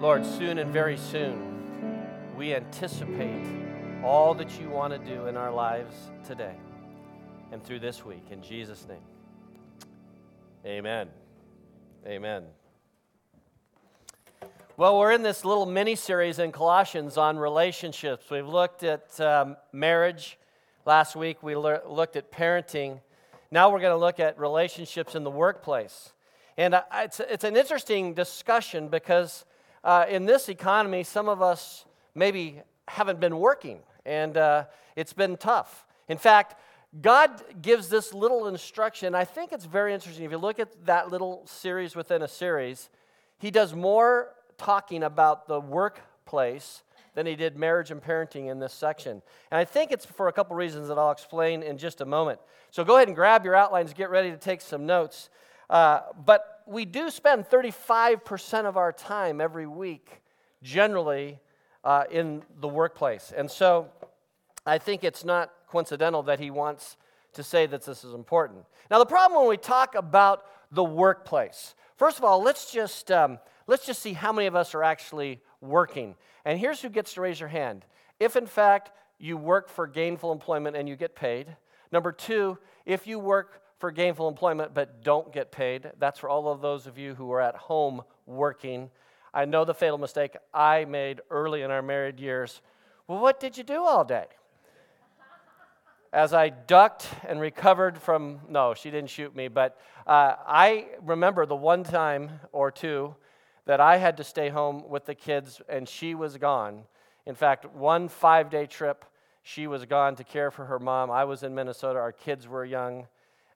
Lord, soon and very soon, we anticipate all that you want to do in our lives today and through this week. In Jesus' name. Amen. Amen. Well, we're in this little mini series in Colossians on relationships. We've looked at um, marriage. Last week, we le- looked at parenting. Now, we're going to look at relationships in the workplace. And uh, it's, it's an interesting discussion because uh, in this economy, some of us maybe haven't been working, and uh, it's been tough. In fact, God gives this little instruction. I think it's very interesting. If you look at that little series within a series, He does more talking about the workplace than He did marriage and parenting in this section. And I think it's for a couple reasons that I'll explain in just a moment. So go ahead and grab your outlines, get ready to take some notes. Uh, but we do spend 35% of our time every week, generally, uh, in the workplace. And so I think it's not coincidental that he wants to say that this is important. Now, the problem when we talk about the workplace, first of all, let's just, um, let's just see how many of us are actually working. And here's who gets to raise your hand. If, in fact, you work for gainful employment and you get paid. Number two, if you work for gainful employment but don't get paid. That's for all of those of you who are at home working. I know the fatal mistake I made early in our married years. Well, what did you do all day? As I ducked and recovered from, no, she didn't shoot me, but uh, I remember the one time or two that I had to stay home with the kids and she was gone. In fact, one five day trip, she was gone to care for her mom. I was in Minnesota, our kids were young.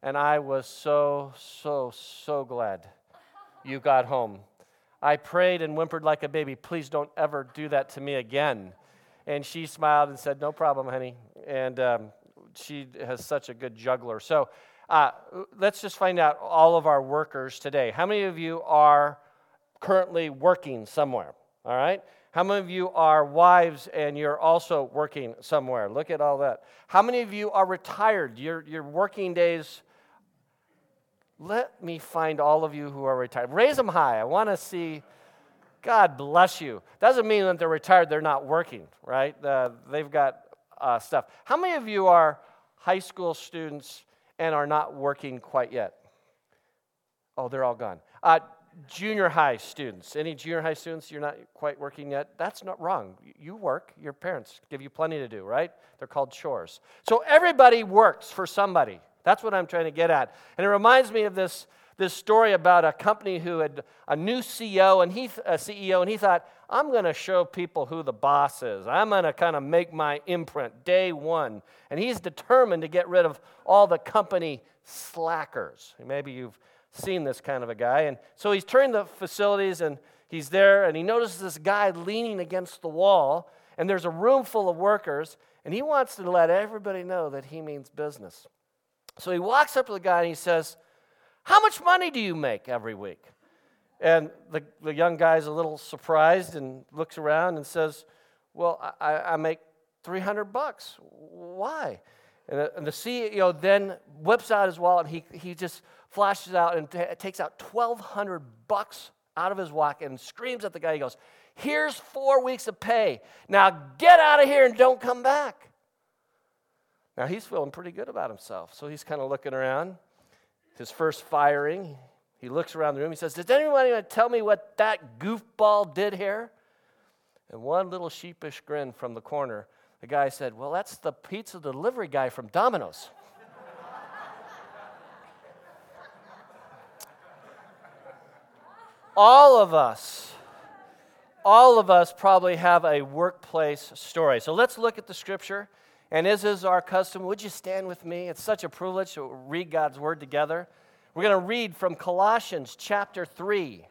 And I was so, so, so glad you got home. I prayed and whimpered like a baby, please don't ever do that to me again. And she smiled and said, no problem, honey. And um, she has such a good juggler. So uh, let's just find out all of our workers today. How many of you are currently working somewhere? All right? How many of you are wives and you're also working somewhere? Look at all that. How many of you are retired? Your, your working days let me find all of you who are retired. Raise them high. I want to see. God bless you. Doesn't mean that they're retired, they're not working, right? Uh, they've got uh, stuff. How many of you are high school students and are not working quite yet? Oh, they're all gone. Uh, junior high students. Any junior high students you're not quite working yet? That's not wrong. You work. Your parents give you plenty to do, right? They're called chores. So everybody works for somebody. That's what I'm trying to get at. And it reminds me of this, this story about a company who had a new CEO and he, a CEO, and he thought, I'm going to show people who the boss is. I'm going to kind of make my imprint day one. And he's determined to get rid of all the company slackers. Maybe you've seen this kind of a guy. And so he's touring the facilities and he's there and he notices this guy leaning against the wall. And there's a room full of workers. And he wants to let everybody know that he means business. So he walks up to the guy and he says, How much money do you make every week? And the, the young guy's a little surprised and looks around and says, Well, I, I make 300 bucks. Why? And the, and the, CEO then whips out his wallet and he, he just flashes out and t- takes out 1,200 bucks out of his wallet and screams at the guy. He goes, Here's four weeks of pay. Now get out of here and don't come back. Now he's feeling pretty good about himself. So he's kind of looking around. His first firing, he looks around the room. He says, Does anybody want to tell me what that goofball did here? And one little sheepish grin from the corner, the guy said, Well, that's the pizza delivery guy from Domino's. all of us, all of us probably have a workplace story. So let's look at the scripture. And as is our custom, would you stand with me? It's such a privilege to read God's word together. We're going to read from Colossians chapter 3,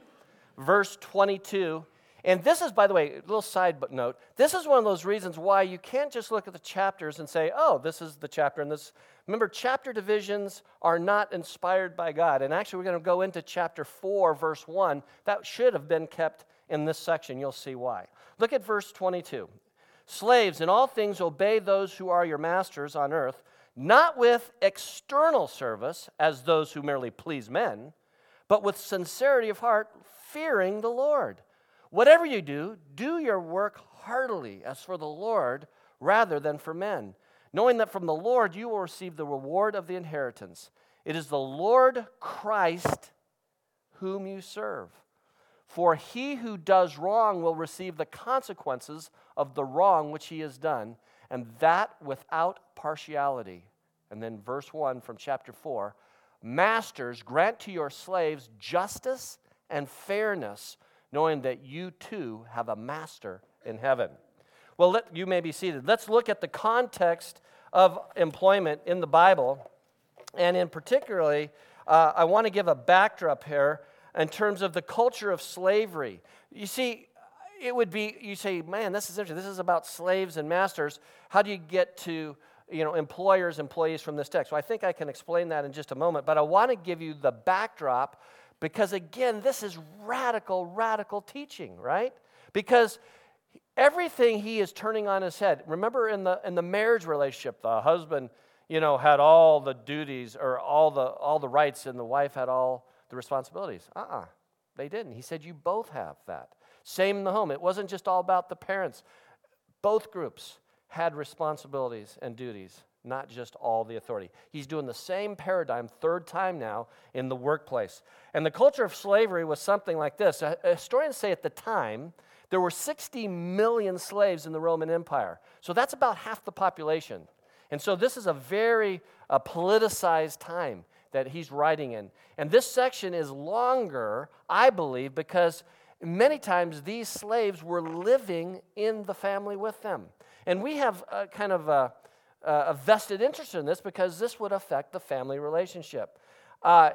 verse 22. And this is, by the way, a little side note. This is one of those reasons why you can't just look at the chapters and say, oh, this is the chapter. And this, remember, chapter divisions are not inspired by God. And actually, we're going to go into chapter 4, verse 1. That should have been kept in this section. You'll see why. Look at verse 22. Slaves, in all things obey those who are your masters on earth, not with external service as those who merely please men, but with sincerity of heart, fearing the Lord. Whatever you do, do your work heartily as for the Lord rather than for men, knowing that from the Lord you will receive the reward of the inheritance. It is the Lord Christ whom you serve. For he who does wrong will receive the consequences of the wrong which he has done, and that without partiality. And then, verse 1 from chapter 4 Masters, grant to your slaves justice and fairness, knowing that you too have a master in heaven. Well, let, you may be seated. Let's look at the context of employment in the Bible. And in particularly, uh, I want to give a backdrop here in terms of the culture of slavery. You see, it would be, you say, man, this is interesting. This is about slaves and masters. How do you get to, you know, employers, employees from this text? Well, I think I can explain that in just a moment, but I want to give you the backdrop because, again, this is radical, radical teaching, right? Because everything he is turning on his head. Remember in the, in the marriage relationship, the husband, you know, had all the duties or all the, all the rights, and the wife had all the responsibilities. Uh uh-uh, uh they didn't. He said, You both have that. Same in the home. It wasn't just all about the parents, both groups had responsibilities and duties, not just all the authority. He's doing the same paradigm, third time now, in the workplace. And the culture of slavery was something like this. Historians say at the time, there were 60 million slaves in the Roman Empire. So that's about half the population. And so this is a very uh, politicized time that he's writing in. And this section is longer, I believe, because many times these slaves were living in the family with them. And we have a kind of a, a vested interest in this because this would affect the family relationship. Uh,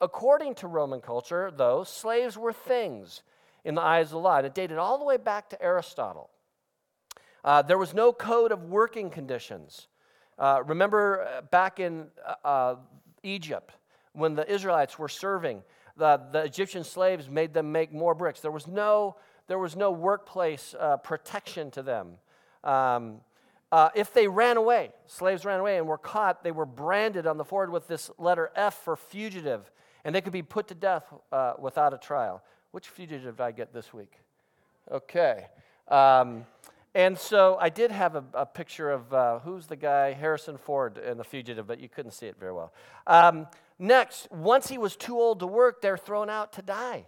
according to Roman culture, though, slaves were things in the eyes of the law. And it dated all the way back to Aristotle. Uh, there was no code of working conditions. Uh, remember uh, back in uh, uh, Egypt, when the Israelites were serving, the, the Egyptian slaves made them make more bricks. There was no, there was no workplace uh, protection to them. Um, uh, if they ran away, slaves ran away and were caught, they were branded on the forehead with this letter F for fugitive, and they could be put to death uh, without a trial. Which fugitive did I get this week? Okay. Um, and so I did have a, a picture of uh, who's the guy, Harrison Ford in The Fugitive, but you couldn't see it very well. Um, next, once he was too old to work, they're thrown out to die.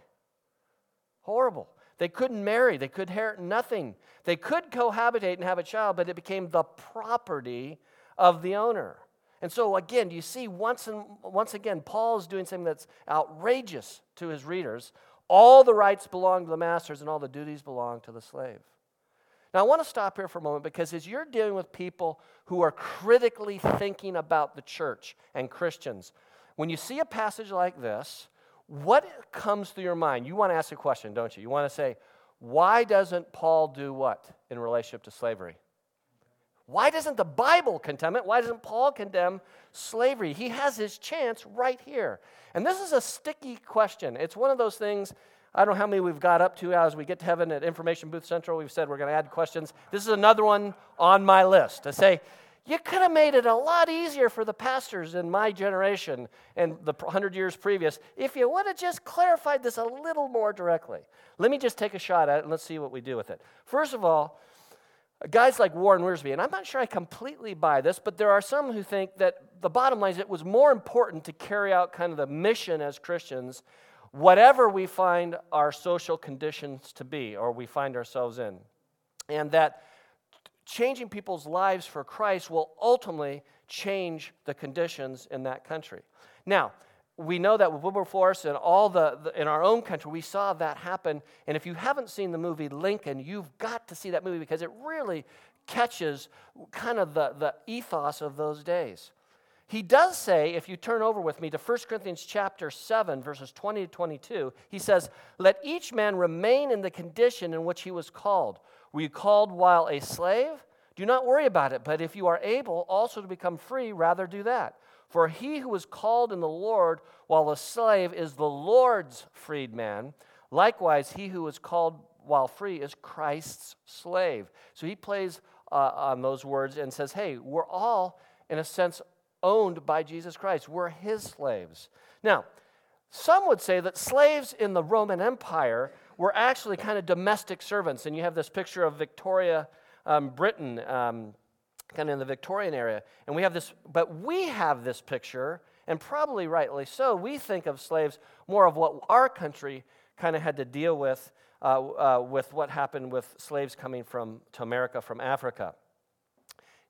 Horrible. They couldn't marry, they could inherit nothing. They could cohabitate and have a child, but it became the property of the owner. And so, again, you see once, and, once again, Paul is doing something that's outrageous to his readers. All the rights belong to the masters, and all the duties belong to the slave. Now, I want to stop here for a moment because as you're dealing with people who are critically thinking about the church and Christians, when you see a passage like this, what comes through your mind? You want to ask a question, don't you? You want to say, why doesn't Paul do what in relationship to slavery? Why doesn't the Bible condemn it? Why doesn't Paul condemn slavery? He has his chance right here. And this is a sticky question. It's one of those things I don't know how many we've got up to as we get to heaven at Information Booth Central. We've said we're going to add questions. This is another one on my list to say, you could have made it a lot easier for the pastors in my generation and the 100 years previous if you would have just clarified this a little more directly. Let me just take a shot at it and let's see what we do with it. First of all, guys like Warren Wiersbe, and I'm not sure I completely buy this, but there are some who think that the bottom line is it was more important to carry out kind of the mission as Christians whatever we find our social conditions to be or we find ourselves in. And that changing people's lives for Christ will ultimately change the conditions in that country. Now, we know that with Wilberforce and all the, the, in our own country, we saw that happen. And if you haven't seen the movie Lincoln, you've got to see that movie because it really catches kind of the, the ethos of those days. He does say, if you turn over with me to 1 Corinthians chapter 7, verses 20 to 22, he says, Let each man remain in the condition in which he was called. Were you called while a slave? Do not worry about it, but if you are able also to become free, rather do that. For he who was called in the Lord while a slave is the Lord's freedman. Likewise, he who is called while free is Christ's slave. So he plays uh, on those words and says, Hey, we're all, in a sense, owned by Jesus Christ. We're his slaves. Now, some would say that slaves in the Roman Empire were actually kind of domestic servants. And you have this picture of Victoria, um, Britain, um, kind of in the Victorian area. And we have this, but we have this picture, and probably rightly so. We think of slaves more of what our country kind of had to deal with, uh, uh, with what happened with slaves coming from to America from Africa.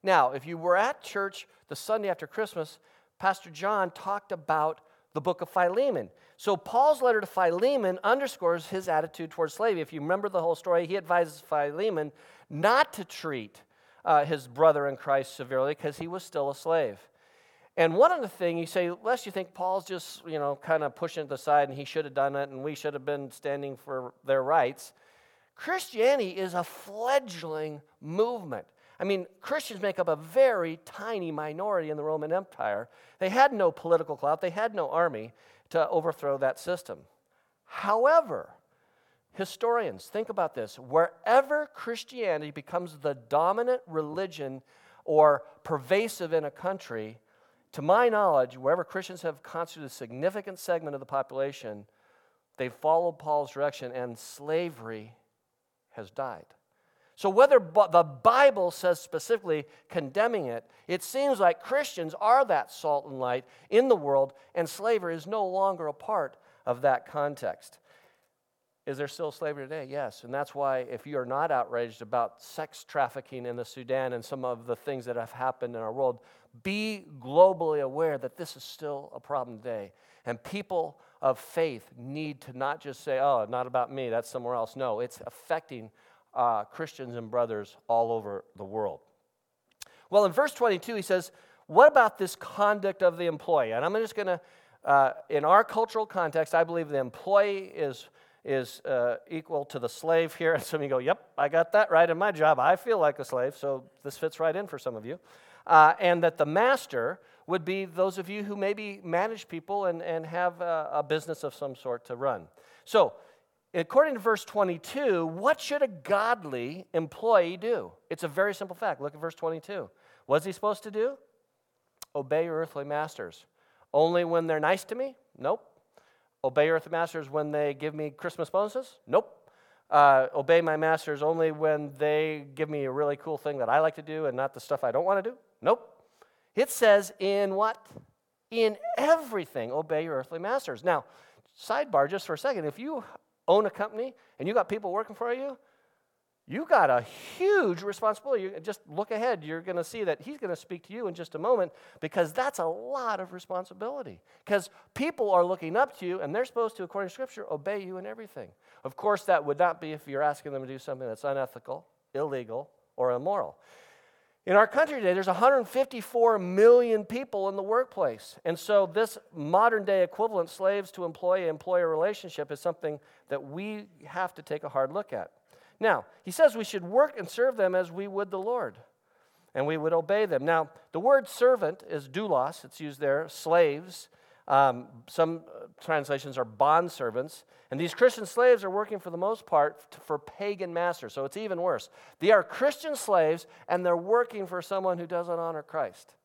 Now, if you were at church the Sunday after Christmas, Pastor John talked about the book of Philemon. So, Paul's letter to Philemon underscores his attitude towards slavery. If you remember the whole story, he advises Philemon not to treat uh, his brother in Christ severely because he was still a slave. And one of the things you say, lest you think Paul's just, you know, kind of pushing it aside and he should have done it and we should have been standing for their rights. Christianity is a fledgling movement. I mean, Christians make up a very tiny minority in the Roman Empire. They had no political clout, they had no army to overthrow that system. However, historians, think about this wherever Christianity becomes the dominant religion or pervasive in a country, to my knowledge, wherever Christians have constituted a significant segment of the population, they've followed Paul's direction and slavery has died. So, whether the Bible says specifically condemning it, it seems like Christians are that salt and light in the world, and slavery is no longer a part of that context. Is there still slavery today? Yes. And that's why, if you are not outraged about sex trafficking in the Sudan and some of the things that have happened in our world, be globally aware that this is still a problem today. And people of faith need to not just say, oh, not about me, that's somewhere else. No, it's affecting uh, Christians and brothers all over the world. Well, in verse 22, he says, What about this conduct of the employee? And I'm just going to, uh, in our cultural context, I believe the employee is, is uh, equal to the slave here. And some of you go, Yep, I got that right in my job. I feel like a slave, so this fits right in for some of you. Uh, and that the master would be those of you who maybe manage people and, and have a, a business of some sort to run. So, according to verse 22, what should a godly employee do? It's a very simple fact. Look at verse 22. What's he supposed to do? Obey your earthly masters. Only when they're nice to me? Nope. Obey your earthly masters when they give me Christmas bonuses? Nope. Uh, obey my masters only when they give me a really cool thing that I like to do and not the stuff I don't want to do? Nope. It says in what? In everything, obey your earthly masters. Now, sidebar just for a second. If you own a company and you got people working for you, you got a huge responsibility. You just look ahead. You're going to see that he's going to speak to you in just a moment because that's a lot of responsibility. Because people are looking up to you and they're supposed to, according to Scripture, obey you in everything. Of course, that would not be if you're asking them to do something that's unethical, illegal, or immoral. In our country today, there's 154 million people in the workplace. And so, this modern day equivalent, slaves to employee employer relationship, is something that we have to take a hard look at. Now, he says we should work and serve them as we would the Lord, and we would obey them. Now, the word servant is doulos, it's used there, slaves. Um, some uh, translations are bond servants. And these Christian slaves are working for the most part for pagan masters. So it's even worse. They are Christian slaves and they're working for someone who doesn't honor Christ.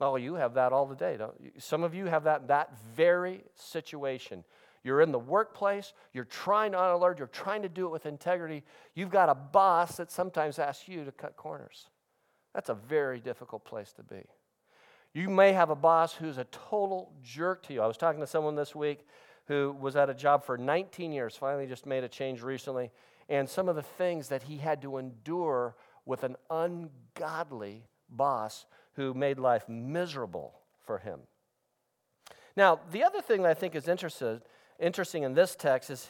Oh, you have that all the day, don't you? Some of you have that that very situation. You're in the workplace, you're trying to honor Lord, you're trying to do it with integrity. You've got a boss that sometimes asks you to cut corners. That's a very difficult place to be. You may have a boss who's a total jerk to you. I was talking to someone this week who was at a job for 19 years, finally just made a change recently, and some of the things that he had to endure with an ungodly boss who made life miserable for him. Now, the other thing that I think is interesting in this text is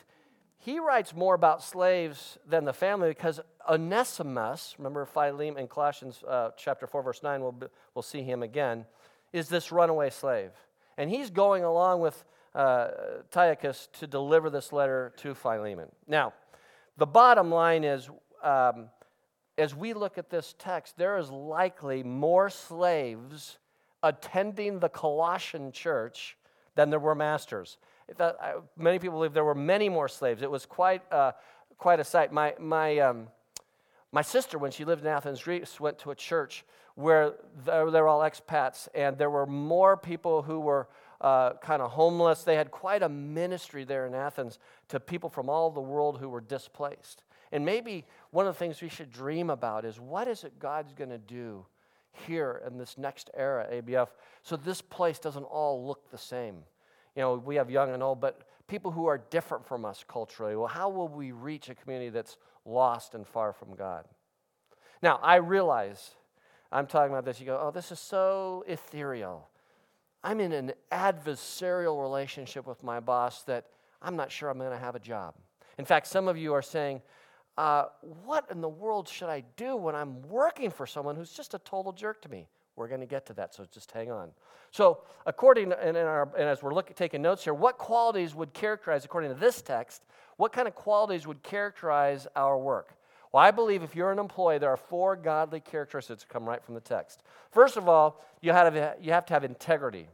he writes more about slaves than the family because Onesimus, remember Philemon in Colossians uh, chapter 4, verse 9, we'll, we'll see him again, is this runaway slave. And he's going along with uh, Tychicus to deliver this letter to Philemon. Now, the bottom line is um, as we look at this text, there is likely more slaves attending the Colossian church than there were masters. Uh, many people believe there were many more slaves. It was quite, uh, quite a sight. My, my, um, my sister, when she lived in Athens, Greece, went to a church where they're all expats, and there were more people who were uh, kind of homeless. They had quite a ministry there in Athens to people from all the world who were displaced. And maybe one of the things we should dream about is what is it God's going to do here in this next era, ABF, so this place doesn't all look the same. You know, we have young and old, but people who are different from us culturally. Well, how will we reach a community that's lost and far from God? Now, I realize I'm talking about this. You go, oh, this is so ethereal. I'm in an adversarial relationship with my boss that I'm not sure I'm going to have a job. In fact, some of you are saying, uh, what in the world should I do when I'm working for someone who's just a total jerk to me? We're going to get to that, so just hang on. So, according and, our, and as we're looking, taking notes here, what qualities would characterize, according to this text, what kind of qualities would characterize our work? Well, I believe if you're an employee, there are four godly characteristics that come right from the text. First of all, you have, to, you have to have integrity.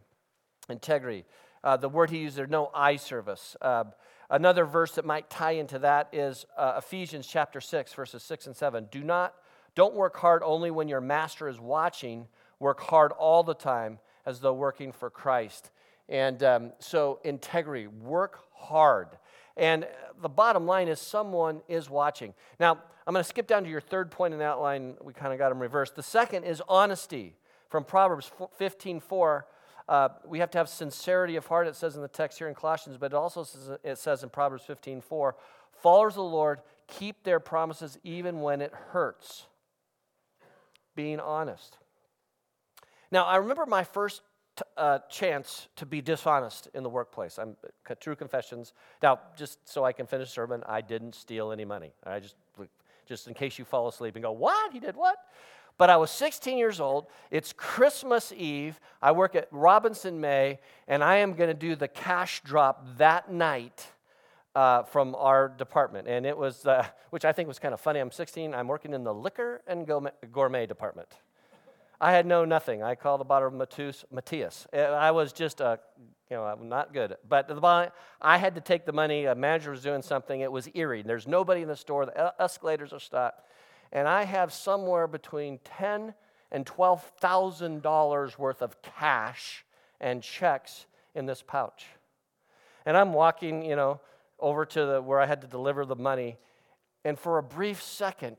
Integrity. Uh, the word he used there, no eye service. Uh, Another verse that might tie into that is uh, Ephesians chapter 6, verses 6 and 7. Do not, don't work hard only when your master is watching, work hard all the time as though working for Christ. And um, so, integrity, work hard. And the bottom line is someone is watching. Now, I'm going to skip down to your third point in the outline. We kind of got them reversed. The second is honesty. From Proverbs 15 4, uh, we have to have sincerity of heart, it says in the text here in Colossians, but it also says, it says in Proverbs 15 4, followers of the Lord keep their promises even when it hurts. Being honest. Now, I remember my first t- uh, chance to be dishonest in the workplace. I'm true confessions. Now, just so I can finish sermon, I didn't steal any money. I just, just in case you fall asleep and go, "What? He did what?" But I was 16 years old. It's Christmas Eve. I work at Robinson May, and I am going to do the cash drop that night uh, from our department. And it was, uh, which I think was kind of funny. I'm 16. I'm working in the liquor and gourmet department. I had known nothing. I called the bottle Matus, Matthias. Uh, I was just a, you know, I'm not good. But the, bottom, I had to take the money. A manager was doing something. It was eerie. There's nobody in the store. The escalators are stopped and I have somewhere between ten and twelve thousand dollars worth of cash and checks in this pouch. And I'm walking, you know, over to the, where I had to deliver the money, and for a brief second,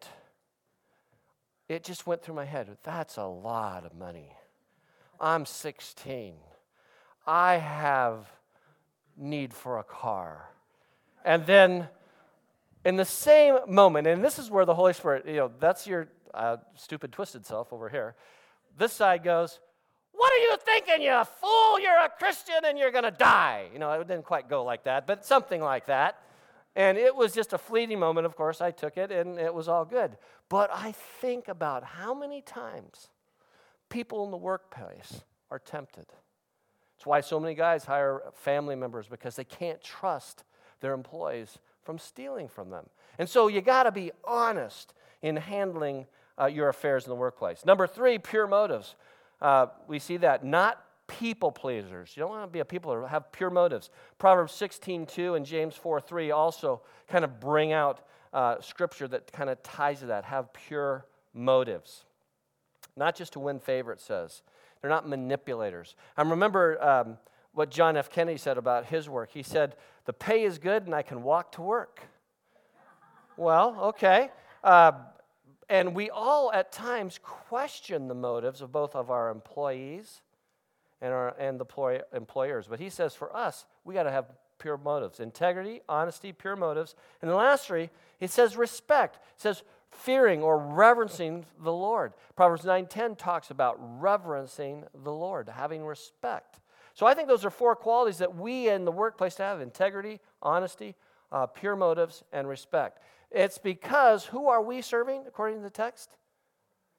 it just went through my head. That's a lot of money. I'm 16. I have need for a car. And then in the same moment, and this is where the Holy Spirit, you know, that's your uh, stupid, twisted self over here. This side goes, What are you thinking, you fool? You're a Christian and you're going to die. You know, it didn't quite go like that, but something like that. And it was just a fleeting moment, of course. I took it and it was all good. But I think about how many times people in the workplace are tempted. It's why so many guys hire family members because they can't trust their employees from stealing from them. And so you got to be honest in handling uh, your affairs in the workplace. Number three, pure motives. Uh, we see that not people pleasers. You don't want to be a people who have pure motives. Proverbs 16, 2 and James 4, 3 also kind of bring out uh, scripture that kind of ties to that. Have pure motives. Not just to win favor, it says. They're not manipulators. I remember um, what John F. Kennedy said about his work. He said, The pay is good and I can walk to work. well, okay. Uh, and we all at times question the motives of both of our employees and, our, and the ploy, employers. But he says for us, we got to have pure motives integrity, honesty, pure motives. And the last three, he says respect. It says fearing or reverencing the Lord. Proverbs 9:10 talks about reverencing the Lord, having respect. So I think those are four qualities that we in the workplace have integrity, honesty, uh, pure motives, and respect. It's because who are we serving according to the text?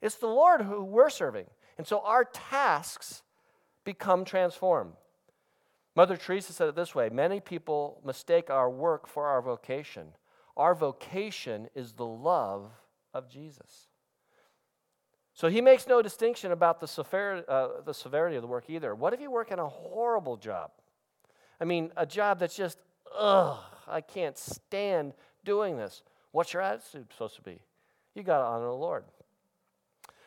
It's the Lord who we're serving. And so our tasks become transformed. Mother Teresa said it this way Many people mistake our work for our vocation. Our vocation is the love of Jesus. So he makes no distinction about the severity, uh, the severity of the work either. What if you work in a horrible job? I mean, a job that's just, ugh, I can't stand doing this. What's your attitude supposed to be? You got to honor the Lord.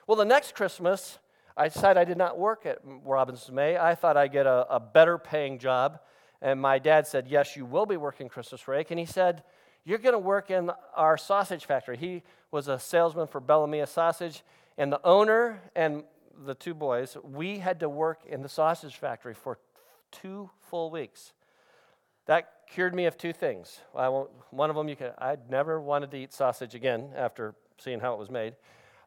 Well, the next Christmas, I decided I did not work at Robinson's May. I thought I'd get a, a better paying job. And my dad said, Yes, you will be working Christmas break. And he said, You're going to work in our sausage factory. He was a salesman for Bellamia Sausage. And the owner and the two boys, we had to work in the sausage factory for two full weeks. That cured me of two things. one of them, you could, I'd never wanted to eat sausage again after seeing how it was made.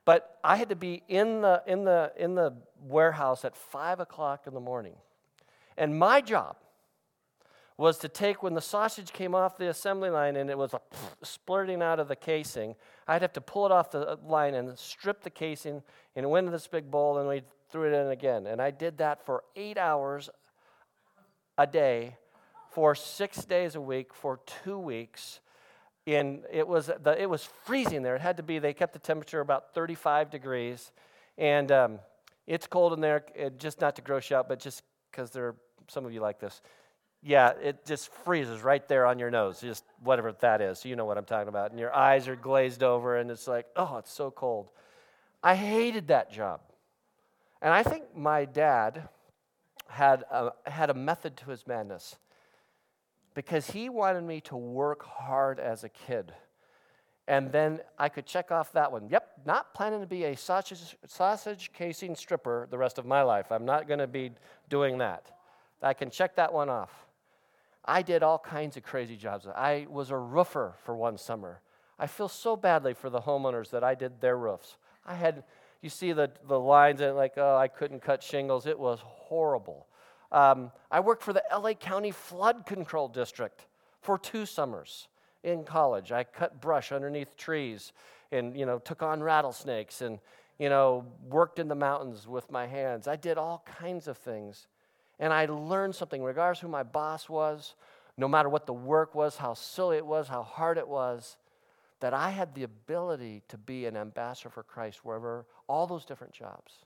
But I had to be in the, in the, in the warehouse at 5 o'clock in the morning. And my job was to take when the sausage came off the assembly line and it was splurting out of the casing, I'd have to pull it off the line and strip the casing and it went into this big bowl and we threw it in again. And I did that for eight hours a day for six days a week for two weeks in it was the, it was freezing there. It had to be. They kept the temperature about 35 degrees, and um, it's cold in there. It, just not to gross you out, but just because there are some of you like this. Yeah, it just freezes right there on your nose, just whatever that is. You know what I'm talking about. And your eyes are glazed over, and it's like, oh, it's so cold. I hated that job. And I think my dad had a, had a method to his madness because he wanted me to work hard as a kid. And then I could check off that one. Yep, not planning to be a sausage, sausage casing stripper the rest of my life. I'm not going to be doing that. I can check that one off. I did all kinds of crazy jobs. I was a roofer for one summer. I feel so badly for the homeowners that I did their roofs. I had, you see the, the lines and like, oh, I couldn't cut shingles. It was horrible. Um, I worked for the LA County Flood Control District for two summers in college. I cut brush underneath trees and, you know, took on rattlesnakes and, you know, worked in the mountains with my hands. I did all kinds of things. And I learned something, regardless who my boss was, no matter what the work was, how silly it was, how hard it was, that I had the ability to be an ambassador for Christ wherever, all those different jobs.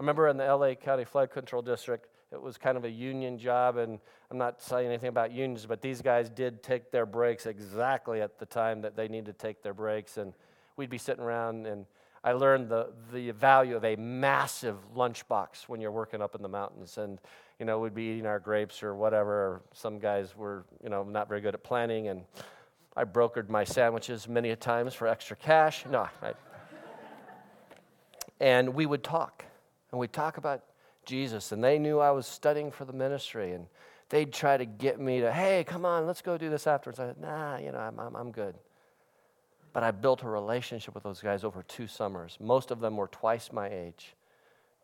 Remember in the LA County Flood Control District, it was kind of a union job, and I'm not saying anything about unions, but these guys did take their breaks exactly at the time that they needed to take their breaks, and we'd be sitting around, and I learned the, the value of a massive lunchbox when you're working up in the mountains, and you know we'd be eating our grapes or whatever. Some guys were you know not very good at planning, and I brokered my sandwiches many a times for extra cash. No, I, and we would talk and we'd talk about Jesus, and they knew I was studying for the ministry, and they'd try to get me to, hey, come on, let's go do this afterwards. I said, nah, you know, I'm, I'm, I'm good. But I built a relationship with those guys over two summers. Most of them were twice my age,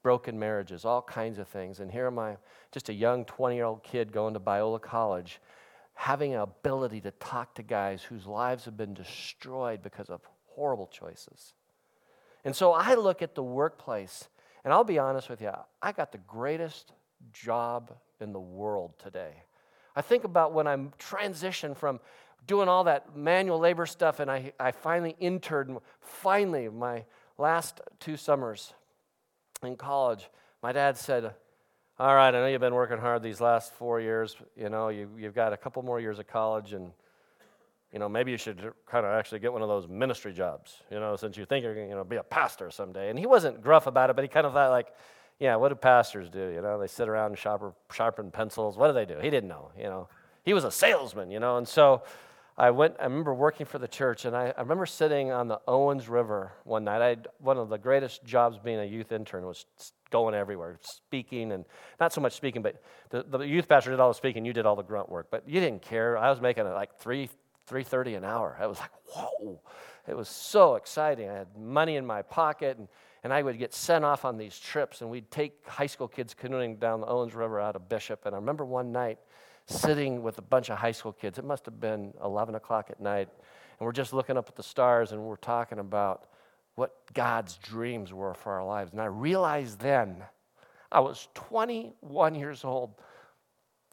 broken marriages, all kinds of things. And here am I, just a young 20 year old kid going to Biola College, having an ability to talk to guys whose lives have been destroyed because of horrible choices. And so I look at the workplace and I'll be honest with you, I got the greatest job in the world today. I think about when I'm transitioned from doing all that manual labor stuff and I, I finally interned, finally, my last two summers in college, my dad said, All right, I know you've been working hard these last four years. You know, you, you've got a couple more years of college and you know, maybe you should kind of actually get one of those ministry jobs, you know, since you think you're going to, you know, be a pastor someday. And he wasn't gruff about it, but he kind of thought like, yeah, what do pastors do? You know, they sit around and sharpen, sharpen pencils. What do they do? He didn't know, you know. He was a salesman, you know. And so I went, I remember working for the church, and I, I remember sitting on the Owens River one night. I had one of the greatest jobs being a youth intern was going everywhere, speaking, and not so much speaking, but the, the youth pastor did all the speaking, you did all the grunt work. But you didn't care. I was making like three 330 an hour. I was like, whoa. It was so exciting. I had money in my pocket, and, and I would get sent off on these trips, and we'd take high school kids canoeing down the Owens River out of Bishop. And I remember one night sitting with a bunch of high school kids. It must have been 11 o'clock at night, and we're just looking up at the stars, and we're talking about what God's dreams were for our lives. And I realized then, I was 21 years old,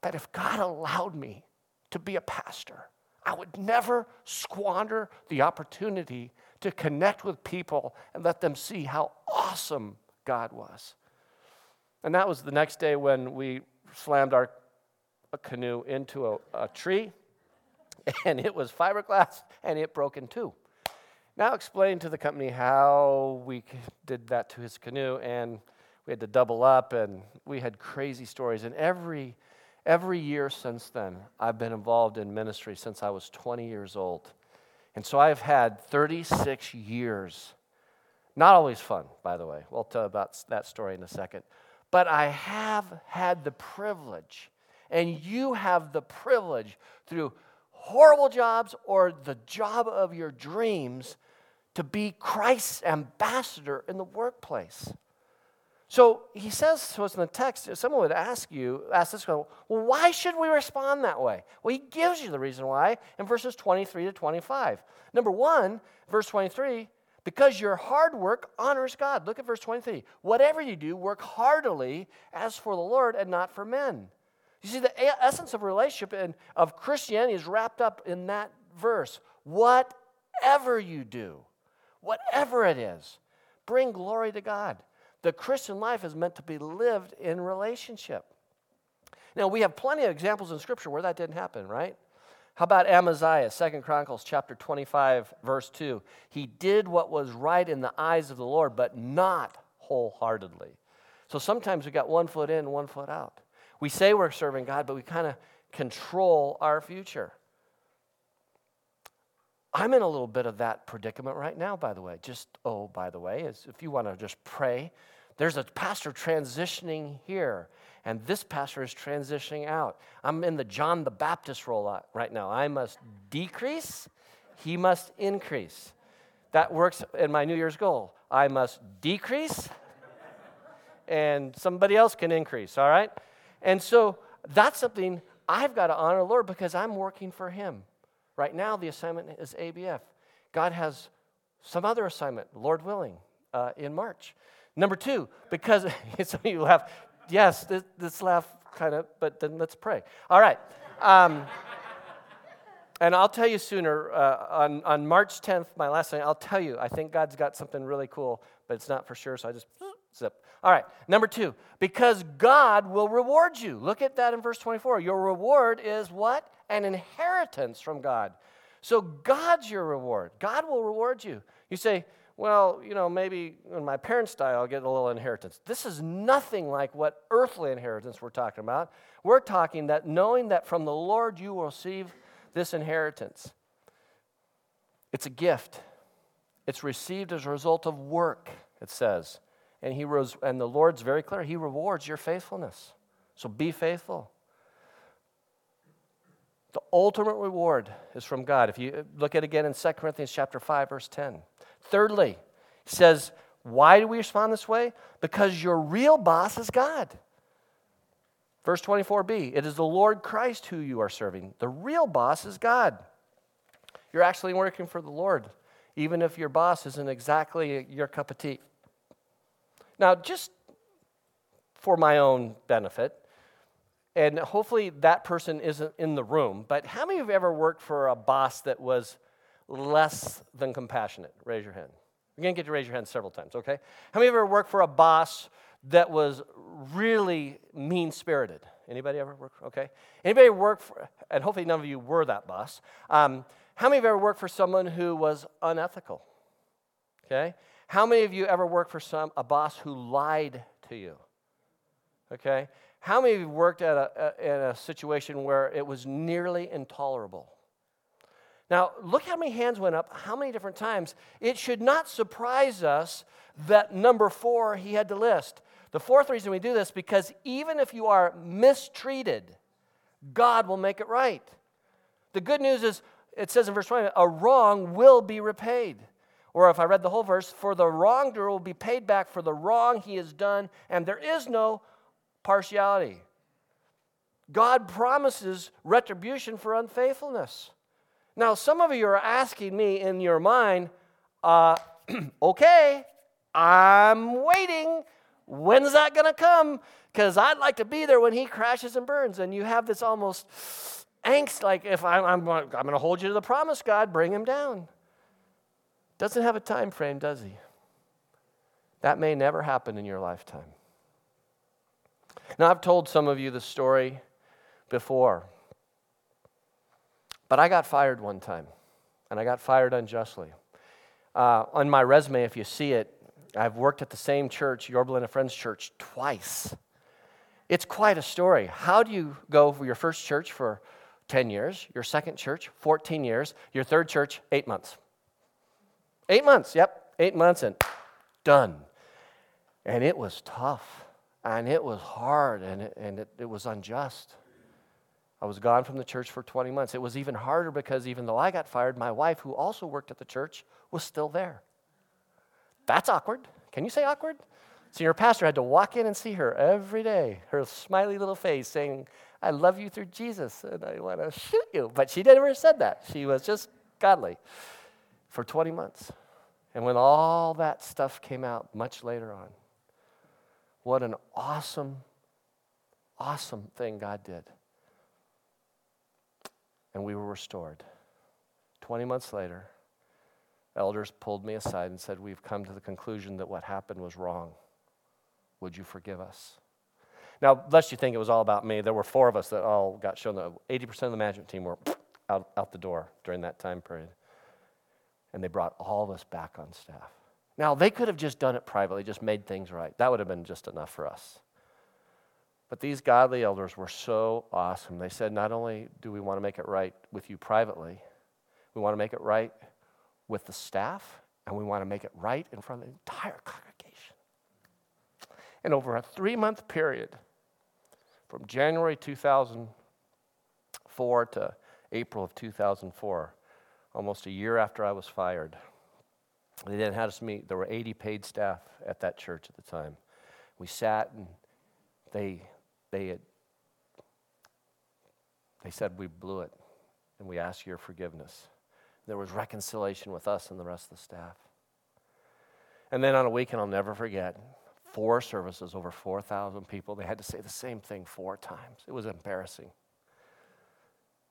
that if God allowed me to be a pastor, I would never squander the opportunity to connect with people and let them see how awesome God was. And that was the next day when we slammed our canoe into a, a tree, and it was fiberglass and it broke in two. Now explain to the company how we did that to his canoe, and we had to double up, and we had crazy stories. And every every year since then, I've been involved in ministry since I was 20 years old, and so I've had 36 years. Not always fun, by the way. We'll tell about that story in a second. But I have had the privilege, and you have the privilege through horrible jobs or the job of your dreams to be Christ's ambassador in the workplace. So he says to us in the text, someone would ask you, ask this question, well, why should we respond that way? Well, he gives you the reason why in verses 23 to 25. Number one, verse 23, because your hard work honors God. Look at verse 23. Whatever you do, work heartily as for the Lord and not for men. You see, the essence of relationship and of Christianity is wrapped up in that verse. Whatever you do, whatever it is, bring glory to God. The Christian life is meant to be lived in relationship. Now, we have plenty of examples in Scripture where that didn't happen, right? How about Amaziah, Second Chronicles chapter 25, verse 2? He did what was right in the eyes of the Lord, but not wholeheartedly. So sometimes we got one foot in, one foot out. We say we're serving God, but we kind of control our future. I'm in a little bit of that predicament right now, by the way. Just, oh, by the way, is if you want to just pray, there's a pastor transitioning here, and this pastor is transitioning out. I'm in the John the Baptist role right now. I must decrease, he must increase. That works in my New Year's goal. I must decrease, and somebody else can increase, all right? And so that's something I've got to honor the Lord because I'm working for Him. Right now, the assignment is ABF. God has some other assignment, Lord willing, uh, in March. Number two, because some of you laugh, yes, this, this laugh kind of, but then let's pray. All right. Um, and I'll tell you sooner, uh, on, on March 10th, my last thing, I'll tell you, I think God's got something really cool, but it's not for sure, so I just zip. All right, number two, because God will reward you. Look at that in verse 24. Your reward is what? An inheritance from God. So God's your reward. God will reward you. You say, well, you know, maybe when my parents die, I'll get a little inheritance. This is nothing like what earthly inheritance we're talking about. We're talking that knowing that from the Lord you will receive this inheritance. It's a gift. It's received as a result of work, it says and he rose, and the Lord's very clear. He rewards your faithfulness. So be faithful. The ultimate reward is from God. If you look at it again in 2 Corinthians chapter 5, verse 10. Thirdly, he says, why do we respond this way? Because your real boss is God. Verse 24b, it is the Lord Christ who you are serving. The real boss is God. You're actually working for the Lord, even if your boss isn't exactly your cup of tea. Now, just for my own benefit, and hopefully that person isn't in the room, but how many of you ever worked for a boss that was less than compassionate? Raise your hand. You're going to get to raise your hand several times, okay? How many of you ever worked for a boss that was really mean spirited? Anybody ever work? Okay. Anybody work for, and hopefully none of you were that boss. Um, how many of you ever worked for someone who was unethical? Okay. How many of you ever worked for some a boss who lied to you? Okay? How many of you worked at a, a, in a situation where it was nearly intolerable? Now, look how many hands went up, how many different times. It should not surprise us that number four he had to list. The fourth reason we do this because even if you are mistreated, God will make it right. The good news is, it says in verse 20, a wrong will be repaid. Or if I read the whole verse, for the wrongdoer will be paid back for the wrong he has done, and there is no partiality. God promises retribution for unfaithfulness. Now, some of you are asking me in your mind, uh, okay, I'm waiting. When's that going to come? Because I'd like to be there when he crashes and burns. And you have this almost angst like, if I'm, I'm, I'm going to hold you to the promise, God, bring him down. Doesn't have a time frame, does he? That may never happen in your lifetime. Now, I've told some of you the story before, but I got fired one time, and I got fired unjustly. Uh, on my resume, if you see it, I've worked at the same church, Yorba Linda Friends Church, twice. It's quite a story. How do you go for your first church for 10 years, your second church, 14 years, your third church, eight months? Eight months, yep, eight months, and done. And it was tough, and it was hard, and it, and it, it was unjust. I was gone from the church for 20 months. It was even harder because even though I got fired, my wife, who also worked at the church, was still there. That's awkward. Can you say awkward? So your pastor had to walk in and see her every day, her smiley little face saying, I love you through Jesus and I want to shoot you. But she never said that. She was just godly for 20 months. And when all that stuff came out much later on, what an awesome, awesome thing God did and we were restored. 20 months later, elders pulled me aside and said, We've come to the conclusion that what happened was wrong. Would you forgive us? Now, lest you think it was all about me, there were four of us that all got shown that 80% of the management team were out, out the door during that time period. And they brought all of us back on staff. Now, they could have just done it privately, just made things right. That would have been just enough for us. But these godly elders were so awesome. They said, not only do we want to make it right with you privately, we want to make it right with the staff, and we want to make it right in front of the entire congregation. And over a three month period, from January 2004 to April of 2004, almost a year after I was fired, they then had us meet. There were 80 paid staff at that church at the time. We sat and they they had they said we blew it and we ask your forgiveness. There was reconciliation with us and the rest of the staff. And then on a weekend, I'll never forget, four services, over 4,000 people. They had to say the same thing four times. It was embarrassing.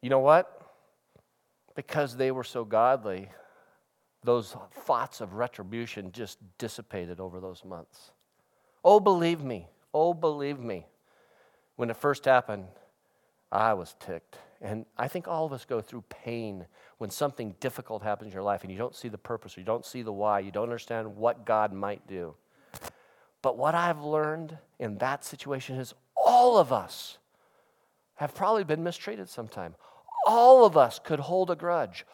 You know what? Because they were so godly, those thoughts of retribution just dissipated over those months. Oh, believe me. Oh, believe me. When it first happened, I was ticked. And I think all of us go through pain when something difficult happens in your life and you don't see the purpose, or you don't see the why, you don't understand what God might do. But what I've learned in that situation is all of us have probably been mistreated sometime. All of us could hold a grudge.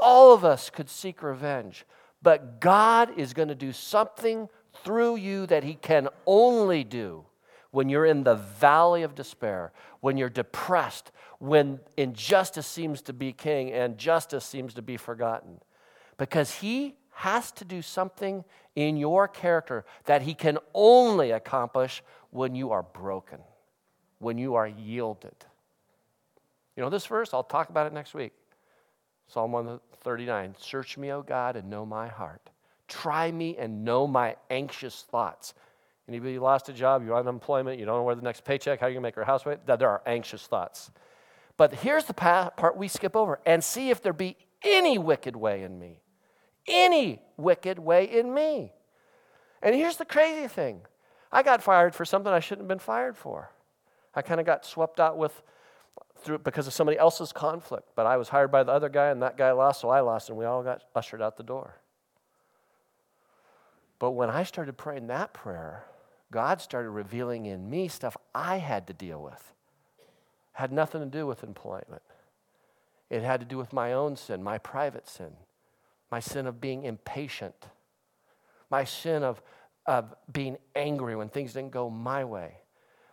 All of us could seek revenge. But God is going to do something through you that He can only do when you're in the valley of despair, when you're depressed, when injustice seems to be king and justice seems to be forgotten. Because he has to do something in your character that he can only accomplish when you are broken, when you are yielded. You know this verse? I'll talk about it next week. Psalm 139 Search me, O God, and know my heart. Try me and know my anxious thoughts. Anybody lost a job, you're on unemployment, you don't know where the next paycheck, how you're going to make your house there are anxious thoughts. But here's the part we skip over and see if there be any wicked way in me. Any wicked way in me. And here's the crazy thing I got fired for something I shouldn't have been fired for. I kind of got swept out with through because of somebody else's conflict. But I was hired by the other guy, and that guy lost, so I lost, and we all got ushered out the door. But when I started praying that prayer, God started revealing in me stuff I had to deal with. Had nothing to do with employment. It had to do with my own sin, my private sin, my sin of being impatient, my sin of, of being angry when things didn't go my way,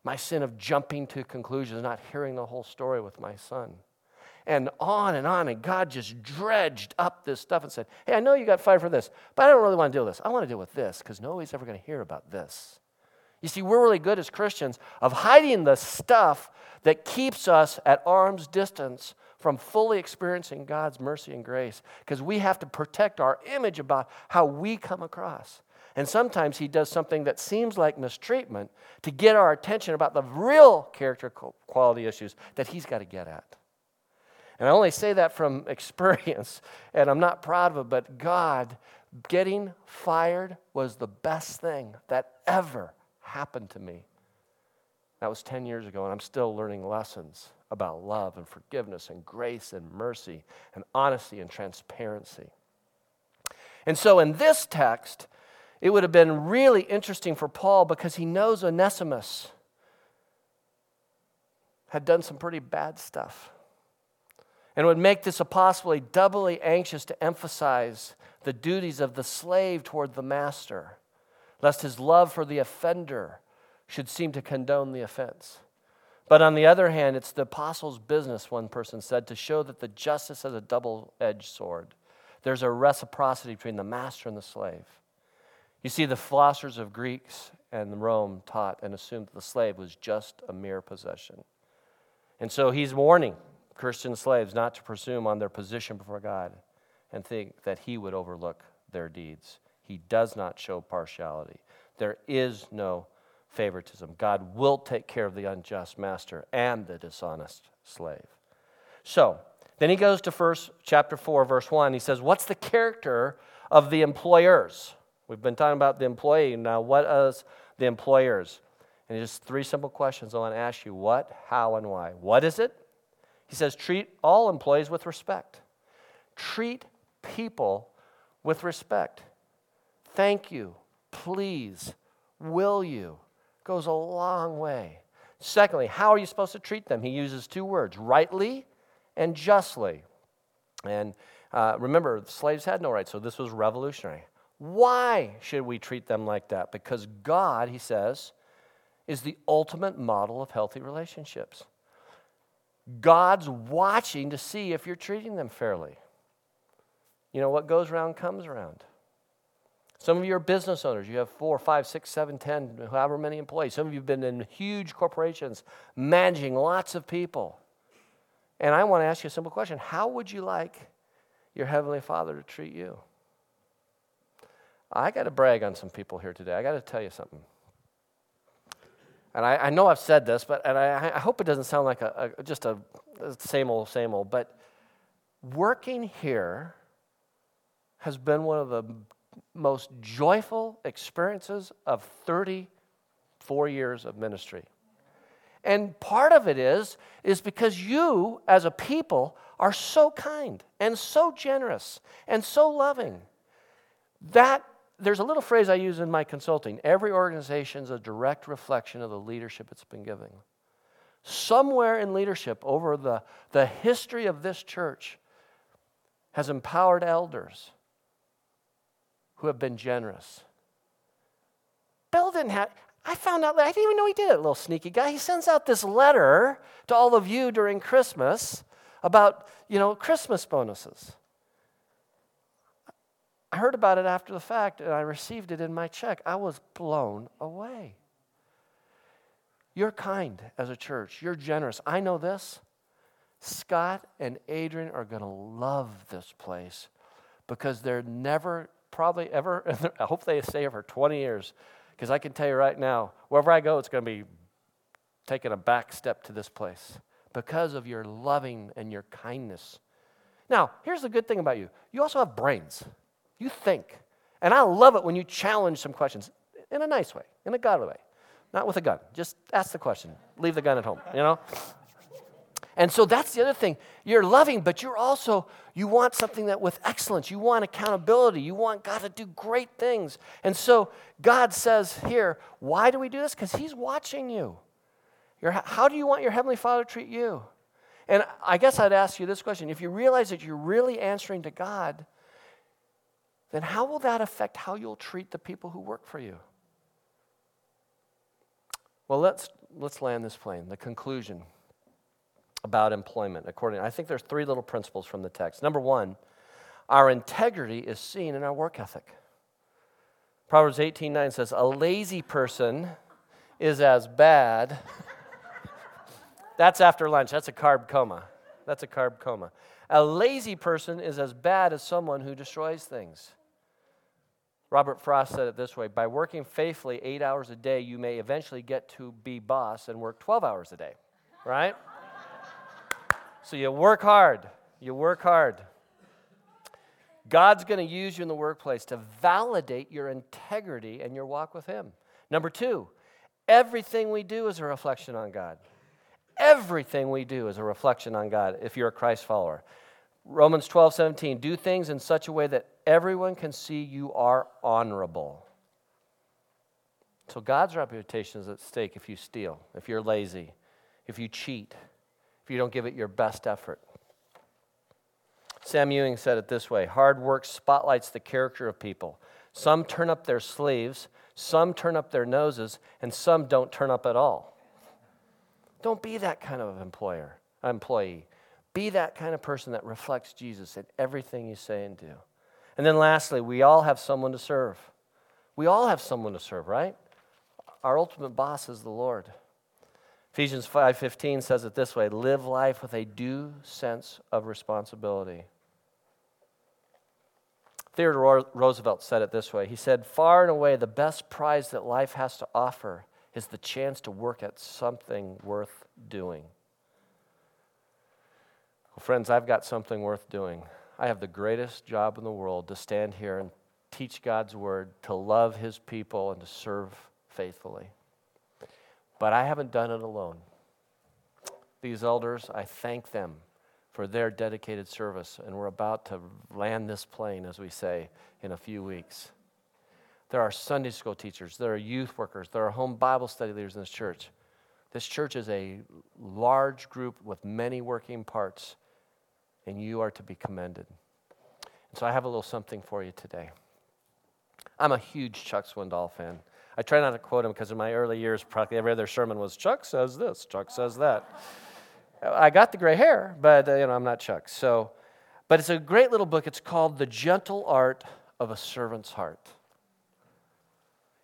my sin of jumping to conclusions, not hearing the whole story with my son. And on and on, and God just dredged up this stuff and said, Hey, I know you got fired for this, but I don't really want to deal with this. I want to deal with this because nobody's ever going to hear about this. You see, we're really good as Christians of hiding the stuff that keeps us at arm's distance from fully experiencing God's mercy and grace because we have to protect our image about how we come across. And sometimes He does something that seems like mistreatment to get our attention about the real character quality issues that He's got to get at. And I only say that from experience, and I'm not proud of it, but God getting fired was the best thing that ever happened to me. That was 10 years ago, and I'm still learning lessons about love and forgiveness and grace and mercy and honesty and transparency. And so in this text, it would have been really interesting for Paul because he knows Onesimus had done some pretty bad stuff. And would make this apostle doubly anxious to emphasize the duties of the slave toward the master, lest his love for the offender should seem to condone the offense. But on the other hand, it's the apostle's business, one person said, to show that the justice has a double edged sword. There's a reciprocity between the master and the slave. You see, the philosophers of Greeks and Rome taught and assumed that the slave was just a mere possession. And so he's warning Christian slaves not to presume on their position before God and think that he would overlook their deeds. He does not show partiality. There is no favoritism. God will take care of the unjust master and the dishonest slave. So, then he goes to first chapter 4 verse 1. He says, "What's the character of the employers?" We've been talking about the employee. Now, what is the employers? And just three simple questions I want to ask you what, how, and why. What is it? He says, treat all employees with respect. Treat people with respect. Thank you, please, will you goes a long way. Secondly, how are you supposed to treat them? He uses two words rightly and justly. And uh, remember, slaves had no rights, so this was revolutionary. Why should we treat them like that? Because God, he says, is the ultimate model of healthy relationships. God's watching to see if you're treating them fairly. You know, what goes around comes around. Some of you are business owners. You have four, five, six, seven, ten, however many employees. Some of you have been in huge corporations managing lots of people. And I want to ask you a simple question How would you like your Heavenly Father to treat you? I got to brag on some people here today. I got to tell you something. And I, I, know I've said this, but and I, I hope it doesn't sound like a, a, just a, a same old, same old. But working here has been one of the most joyful experiences of 34 years of ministry. And part of it is is because you as a people are so kind and so generous and so loving. That there's a little phrase I use in my consulting. Every organization is a direct reflection of the leadership it's been giving. Somewhere in leadership over the, the history of this church has empowered elders who have been generous. Bill didn't have, I found out, I didn't even know he did it, little sneaky guy. He sends out this letter to all of you during Christmas about, you know, Christmas bonuses. I heard about it after the fact and I received it in my check. I was blown away. You're kind as a church, you're generous. I know this. Scott and Adrian are going to love this place because they're never probably ever, I hope they stay here for 20 years, because I can tell you right now, wherever I go, it's going to be taking a back step to this place because of your loving and your kindness. Now, here's the good thing about you you also have brains, you think. And I love it when you challenge some questions in a nice way, in a godly way, not with a gun. Just ask the question, leave the gun at home, you know? And so that's the other thing. You're loving, but you're also, you want something that with excellence. You want accountability. You want God to do great things. And so God says here, why do we do this? Because He's watching you. How do you want your Heavenly Father to treat you? And I guess I'd ask you this question if you realize that you're really answering to God, then how will that affect how you'll treat the people who work for you? Well, let's, let's land this plane. The conclusion about employment according i think there's three little principles from the text. Number one our integrity is seen in our work ethic. Proverbs 18 9 says a lazy person is as bad. That's after lunch. That's a carb coma. That's a carb coma. A lazy person is as bad as someone who destroys things. Robert Frost said it this way By working faithfully eight hours a day, you may eventually get to be boss and work 12 hours a day, right? So you work hard. You work hard. God's going to use you in the workplace to validate your integrity and your walk with Him. Number two, everything we do is a reflection on God. Everything we do is a reflection on God if you're a Christ follower. Romans 12, 17, do things in such a way that everyone can see you are honorable. So God's reputation is at stake if you steal, if you're lazy, if you cheat, if you don't give it your best effort. Sam Ewing said it this way hard work spotlights the character of people. Some turn up their sleeves, some turn up their noses, and some don't turn up at all. Don't be that kind of employer, employee. Be that kind of person that reflects Jesus in everything you say and do. And then lastly, we all have someone to serve. We all have someone to serve, right? Our ultimate boss is the Lord. Ephesians 5:15 says it this way, live life with a due sense of responsibility. Theodore Roosevelt said it this way. He said, "Far and away the best prize that life has to offer is the chance to work at something worth doing." Well, friends, I've got something worth doing. I have the greatest job in the world to stand here and teach God's word, to love his people, and to serve faithfully. But I haven't done it alone. These elders, I thank them for their dedicated service, and we're about to land this plane, as we say, in a few weeks. There are Sunday school teachers, there are youth workers, there are home Bible study leaders in this church. This church is a large group with many working parts, and you are to be commended. And so I have a little something for you today. I'm a huge Chuck Swindoll fan. I try not to quote him because in my early years, practically every other sermon was Chuck says this, Chuck says that. I got the gray hair, but uh, you know I'm not Chuck. So, but it's a great little book. It's called The Gentle Art of a Servant's Heart.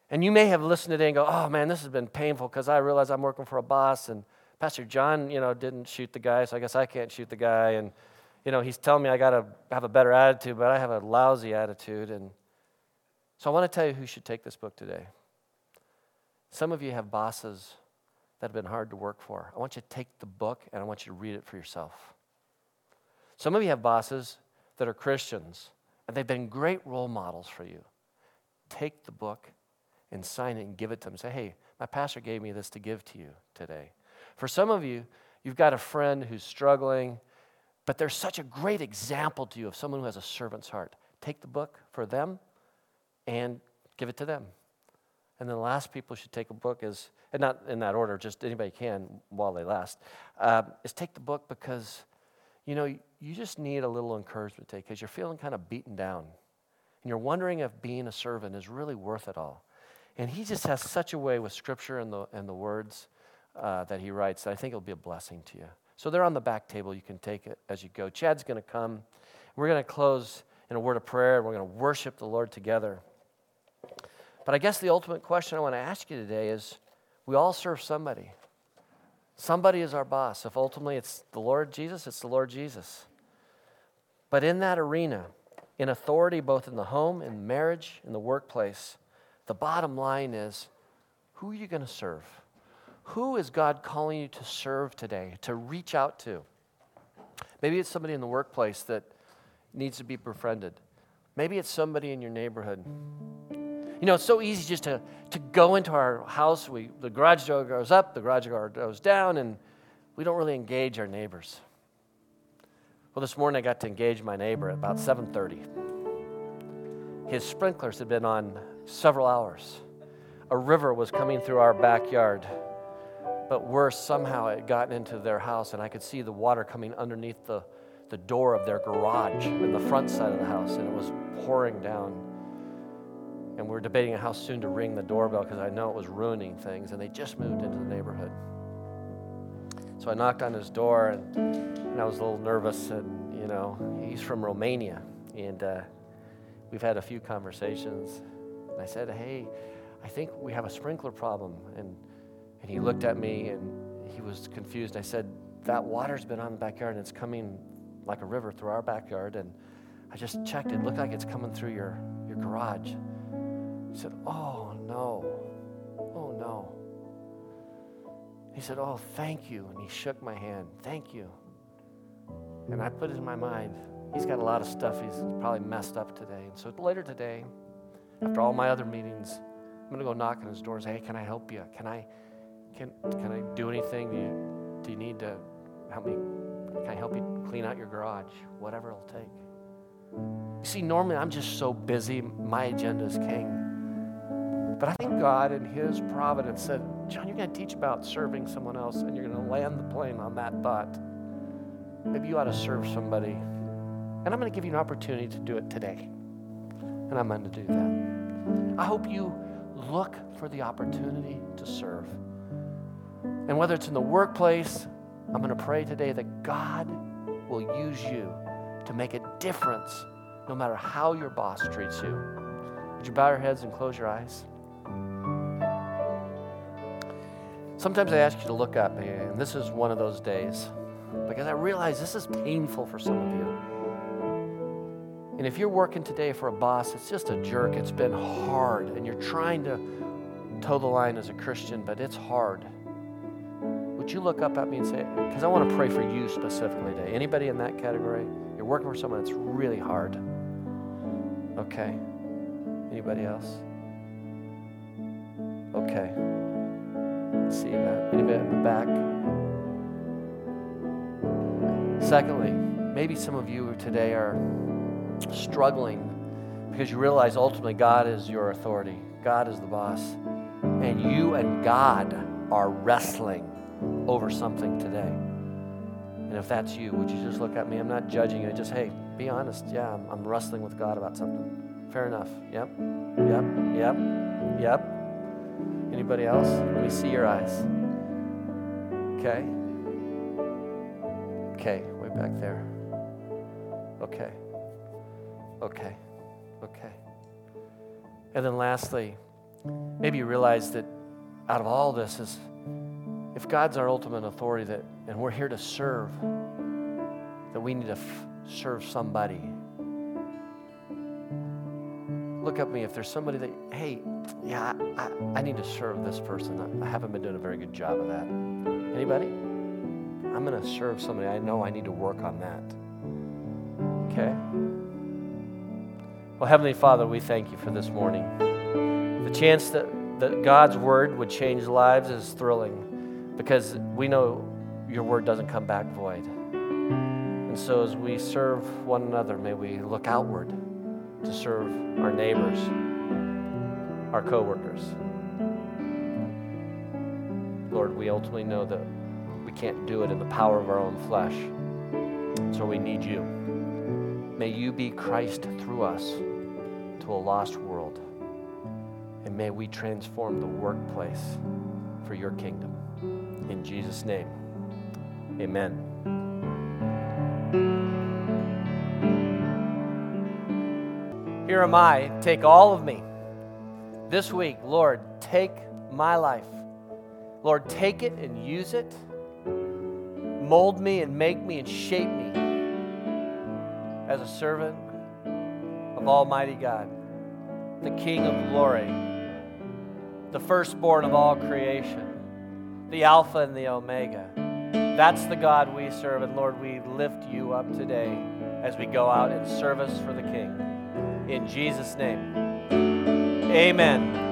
And you may have listened to it and go, "Oh man, this has been painful because I realize I'm working for a boss and Pastor John, you know, didn't shoot the guy, so I guess I can't shoot the guy and you know, he's telling me I got to have a better attitude, but I have a lousy attitude and so I want to tell you who should take this book today. Some of you have bosses that have been hard to work for. I want you to take the book and I want you to read it for yourself. Some of you have bosses that are Christians and they've been great role models for you. Take the book and sign it and give it to them. Say, hey, my pastor gave me this to give to you today. For some of you, you've got a friend who's struggling, but they're such a great example to you of someone who has a servant's heart. Take the book for them and give it to them. And then the last people should take a book is, and not in that order, just anybody can while they last, uh, is take the book because, you know, you just need a little encouragement today because you're feeling kind of beaten down. And you're wondering if being a servant is really worth it all. And he just has such a way with Scripture and the, and the words uh, that he writes that I think it'll be a blessing to you. So they're on the back table. You can take it as you go. Chad's going to come. We're going to close in a word of prayer. We're going to worship the Lord together. But I guess the ultimate question I want to ask you today is we all serve somebody. Somebody is our boss. If ultimately it's the Lord Jesus, it's the Lord Jesus. But in that arena, in authority, both in the home, in marriage, in the workplace, the bottom line is who are you going to serve? Who is God calling you to serve today, to reach out to? Maybe it's somebody in the workplace that needs to be befriended. Maybe it's somebody in your neighborhood. You know, it's so easy just to, to go into our house. We, the garage door goes up, the garage door goes down, and we don't really engage our neighbors. Well, this morning I got to engage my neighbor at about 7:30. His sprinklers had been on several hours. A river was coming through our backyard, but worse, somehow it had gotten into their house, and I could see the water coming underneath the, the door of their garage in the front side of the house, and it was pouring down. And we are debating how soon to ring the doorbell because I know it was ruining things. And they just moved into the neighborhood. So I knocked on his door and, and I was a little nervous. And, you know, he's from Romania. And uh, we've had a few conversations. And I said, hey, I think we have a sprinkler problem. And, and he looked at me and he was confused. I said, that water's been on the backyard and it's coming like a river through our backyard. And I just checked. It looked like it's coming through your, your garage. He said, Oh, no. Oh, no. He said, Oh, thank you. And he shook my hand. Thank you. And I put it in my mind, he's got a lot of stuff he's probably messed up today. And so later today, after all my other meetings, I'm going to go knock on his door and say, Hey, can I help you? Can I, can, can I do anything? Do you, do you need to help me? Can I help you clean out your garage? Whatever it'll take. You see, normally I'm just so busy, my agenda is king. But I think God, in His providence, said, John, you're going to teach about serving someone else, and you're going to land the plane on that thought. Maybe you ought to serve somebody. And I'm going to give you an opportunity to do it today. And I'm going to do that. I hope you look for the opportunity to serve. And whether it's in the workplace, I'm going to pray today that God will use you to make a difference no matter how your boss treats you. Would you bow your heads and close your eyes? Sometimes I ask you to look up, and this is one of those days because I realize this is painful for some of you. And if you're working today for a boss, it's just a jerk. It's been hard, and you're trying to toe the line as a Christian, but it's hard. Would you look up at me and say, because I want to pray for you specifically today. Anybody in that category? You're working for someone that's really hard. Okay. Anybody else? Okay. See that? Anybody in the back? Secondly, maybe some of you today are struggling because you realize ultimately God is your authority, God is the boss, and you and God are wrestling over something today. And if that's you, would you just look at me? I'm not judging you. Just, hey, be honest. Yeah, I'm, I'm wrestling with God about something. Fair enough. Yep. Yep. Yep. Yep. Anybody else? Let me see your eyes. Okay. Okay, way back there. Okay. Okay. Okay. And then lastly, maybe you realize that out of all this is if God's our ultimate authority that and we're here to serve, that we need to f- serve somebody. Look at me if there's somebody that, hey, yeah, I, I need to serve this person. I haven't been doing a very good job of that. Anybody? I'm going to serve somebody. I know I need to work on that. Okay? Well, Heavenly Father, we thank you for this morning. The chance that, that God's word would change lives is thrilling because we know your word doesn't come back void. And so as we serve one another, may we look outward to serve our neighbors, our coworkers. Lord, we ultimately know that we can't do it in the power of our own flesh. So we need you. May you be Christ through us to a lost world. And may we transform the workplace for your kingdom. In Jesus' name, amen. Here am I, take all of me. This week, Lord, take my life. Lord, take it and use it. Mold me and make me and shape me as a servant of Almighty God, the King of glory, the firstborn of all creation, the Alpha and the Omega. That's the God we serve, and Lord, we lift you up today as we go out in service for the King. In Jesus' name, amen.